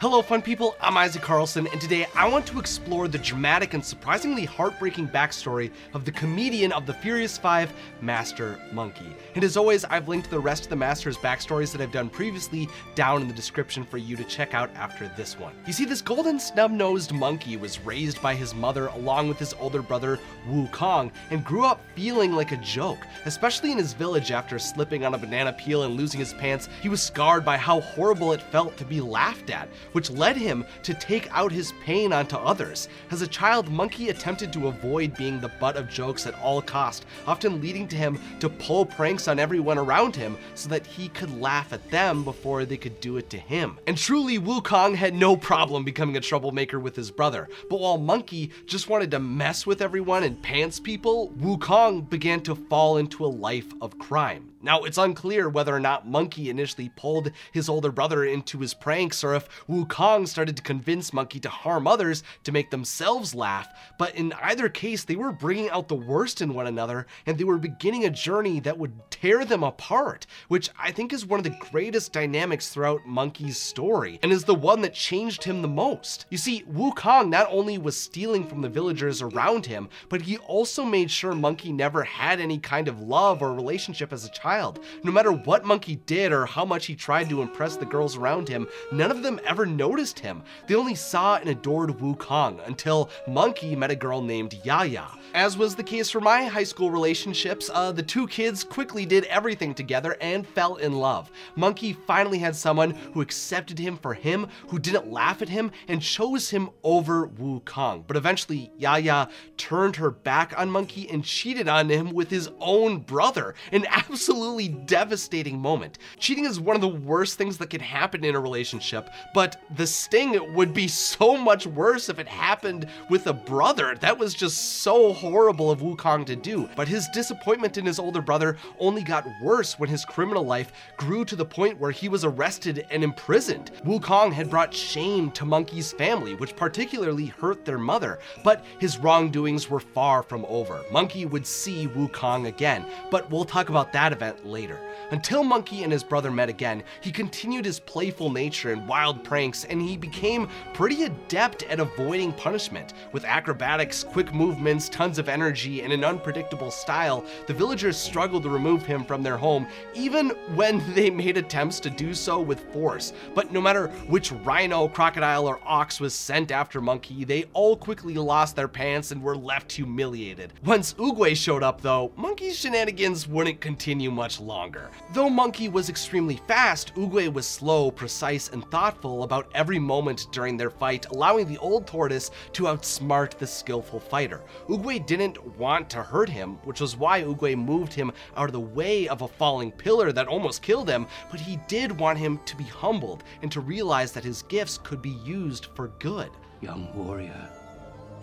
Hello fun people, I'm Isaac Carlson, and today I want to explore the dramatic and surprisingly heartbreaking backstory of the comedian of the Furious Five, Master Monkey. And as always, I've linked the rest of the Master's backstories that I've done previously down in the description for you to check out after this one. You see, this golden snub-nosed monkey was raised by his mother along with his older brother, Wu Kong, and grew up feeling like a joke, especially in his village after slipping on a banana peel and losing his pants, he was scarred by how horrible it felt to be laughed at, which led him to take out his pain onto others. As a child, Monkey attempted to avoid being the butt of jokes at all cost, often leading to him to pull pranks on everyone around him so that he could laugh at them before they could do it to him. And truly, Wukong had no problem becoming a troublemaker with his brother, but while Monkey just wanted to mess with everyone and pants people, Wukong began to fall into a life of crime. Now, it's unclear whether or not Monkey initially pulled his older brother into his pranks or if Wukong started to convince Monkey to harm others to make themselves laugh, but in either case, they were bringing out the worst in one another and they were beginning a journey that would tear them apart, which I think is one of the greatest dynamics throughout Monkey's story and is the one that changed him the most. You see, Wukong not only was stealing from the villagers around him, but he also made sure Monkey never had any kind of love or relationship as a child. No matter what Monkey did or how much he tried to impress the girls around him, none of them ever noticed him. They only saw and adored Wukong until Monkey met a girl named Yaya. As was the case for my high school relationships, uh, the two kids quickly did everything together and fell in love. Monkey finally had someone who accepted him for him, who didn't laugh at him, and chose him over Wukong. But eventually, Yaya turned her back on Monkey and cheated on him with his own brother, an absolutely devastating moment. Cheating is one of the worst things that can happen in a relationship, but the sting would be so much worse if it happened with a brother. That was just so horrible of Wukong to do, but his disappointment in his older brother only got worse when his criminal life grew to the point where he was arrested and imprisoned. Wukong had brought shame to Monkey's family, which particularly hurt their mother, but his wrongdoings were far from over. Monkey would see Wukong again, but we'll talk about that event later. Until Monkey and his brother met again, he continued his playful nature and wild pranks, and he became pretty adept at avoiding punishment. With acrobatics, quick movements, tons of energy and an unpredictable style, the villagers struggled to remove him from their home, even when they made attempts to do so with force. But no matter which rhino, crocodile, or ox was sent after Monkey, they all quickly lost their pants and were left humiliated. Once Oogway showed up though, Monkey's shenanigans wouldn't continue much longer. Though Monkey was extremely fast, Oogway was slow, precise, and thoughtful about every moment during their fight, allowing the old tortoise to outsmart the skillful fighter. Oogway didn't want to hurt him, which was why Oogway moved him out of the way of a falling pillar that almost killed him, but he did want him to be humbled and to realize that his gifts could be used for good. Young warrior,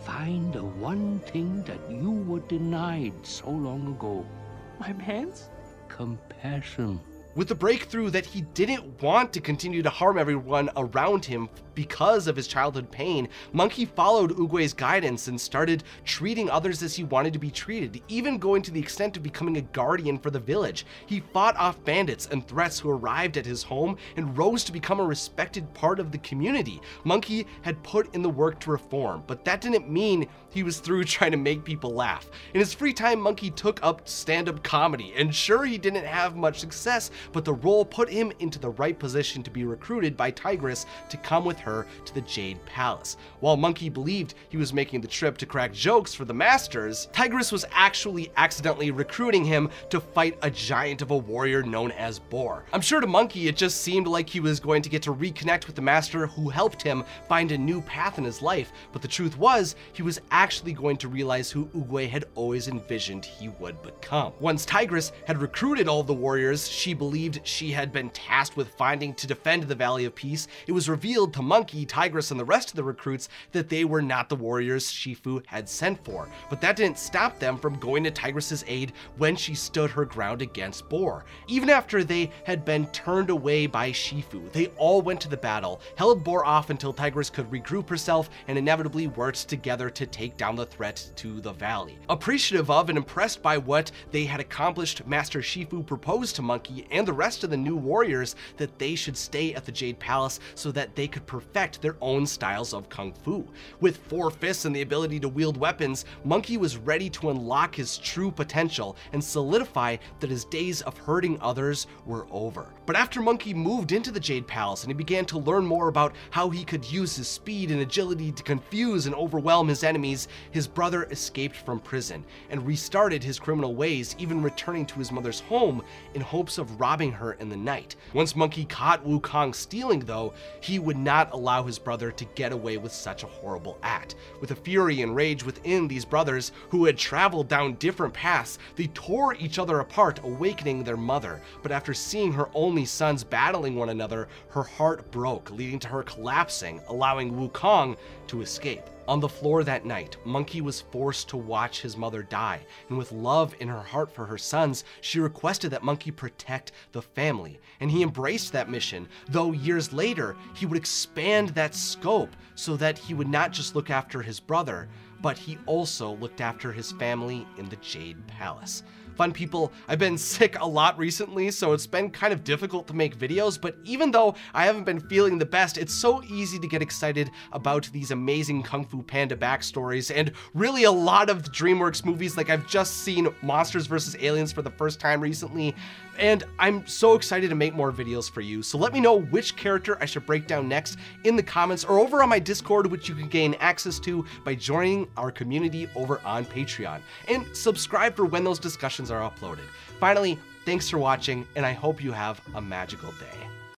find the one thing that you were denied so long ago. My pants? Compassion. With the breakthrough that he didn't want to continue to harm everyone around him because of his childhood pain, Monkey followed Oogway's guidance and started treating others as he wanted to be treated, even going to the extent of becoming a guardian for the village. He fought off bandits and threats who arrived at his home and rose to become a respected part of the community. Monkey had put in the work to reform, but that didn't mean he was through trying to make people laugh. In his free time, Monkey took up stand-up comedy, and sure he didn't have much success, but the role put him into the right position to be recruited by Tigress to come with her to the Jade Palace. While Monkey believed he was making the trip to crack jokes for the Masters, Tigress was actually accidentally recruiting him to fight a giant of a warrior known as Boar. I'm sure to Monkey it just seemed like he was going to get to reconnect with the Master who helped him find a new path in his life, but the truth was, he was actually going to realize who Oogway had always envisioned he would become. Once Tigress had recruited all the warriors she believed believed she had been tasked with finding to defend the Valley of Peace, it was revealed to Monkey, Tigress, and the rest of the recruits that they were not the warriors Shifu had sent for. But that didn't stop them from going to Tigress's aid when she stood her ground against Boar. Even after they had been turned away by Shifu, they all went to the battle, held Boar off until Tigress could regroup herself, and inevitably worked together to take down the threat to the valley. Appreciative of and impressed by what they had accomplished, Master Shifu proposed to Monkey and and the rest of the new warriors that they should stay at the Jade Palace so that they could perfect their own styles of kung fu. With four fists and the ability to wield weapons, Monkey was ready to unlock his true potential and solidify that his days of hurting others were over. But after Monkey moved into the Jade Palace and he began to learn more about how he could use his speed and agility to confuse and overwhelm his enemies, his brother escaped from prison and restarted his criminal ways, even returning to his mother's home in hopes of robbing her in the night. Once Monkey caught Wukong stealing, though, he would not allow his brother to get away with such a horrible act. With a fury and rage within these brothers, who had traveled down different paths, they tore each other apart, awakening their mother. But after seeing her only sons battling one another, her heart broke, leading to her collapsing, allowing Wukong to escape. On the floor that night, Monkey was forced to watch his mother die, and with love in her heart for her sons, she requested that Monkey protect the family, and he embraced that mission, though years later, he would expand that scope so that he would not just look after his brother, but he also looked after his family in the Jade Palace. Fun people, I've been sick a lot recently, so it's been kind of difficult to make videos, but even though I haven't been feeling the best, it's so easy to get excited about these amazing Kung Fu Panda backstories, and really a lot of DreamWorks movies, like I've just seen Monsters vs. Aliens for the first time recently, and I'm so excited to make more videos for you, so let me know which character I should break down next in the comments or over on my Discord, which you can gain access to by joining our community over on Patreon. And subscribe for when those discussions are uploaded. Finally, thanks for watching, and I hope you have a magical day.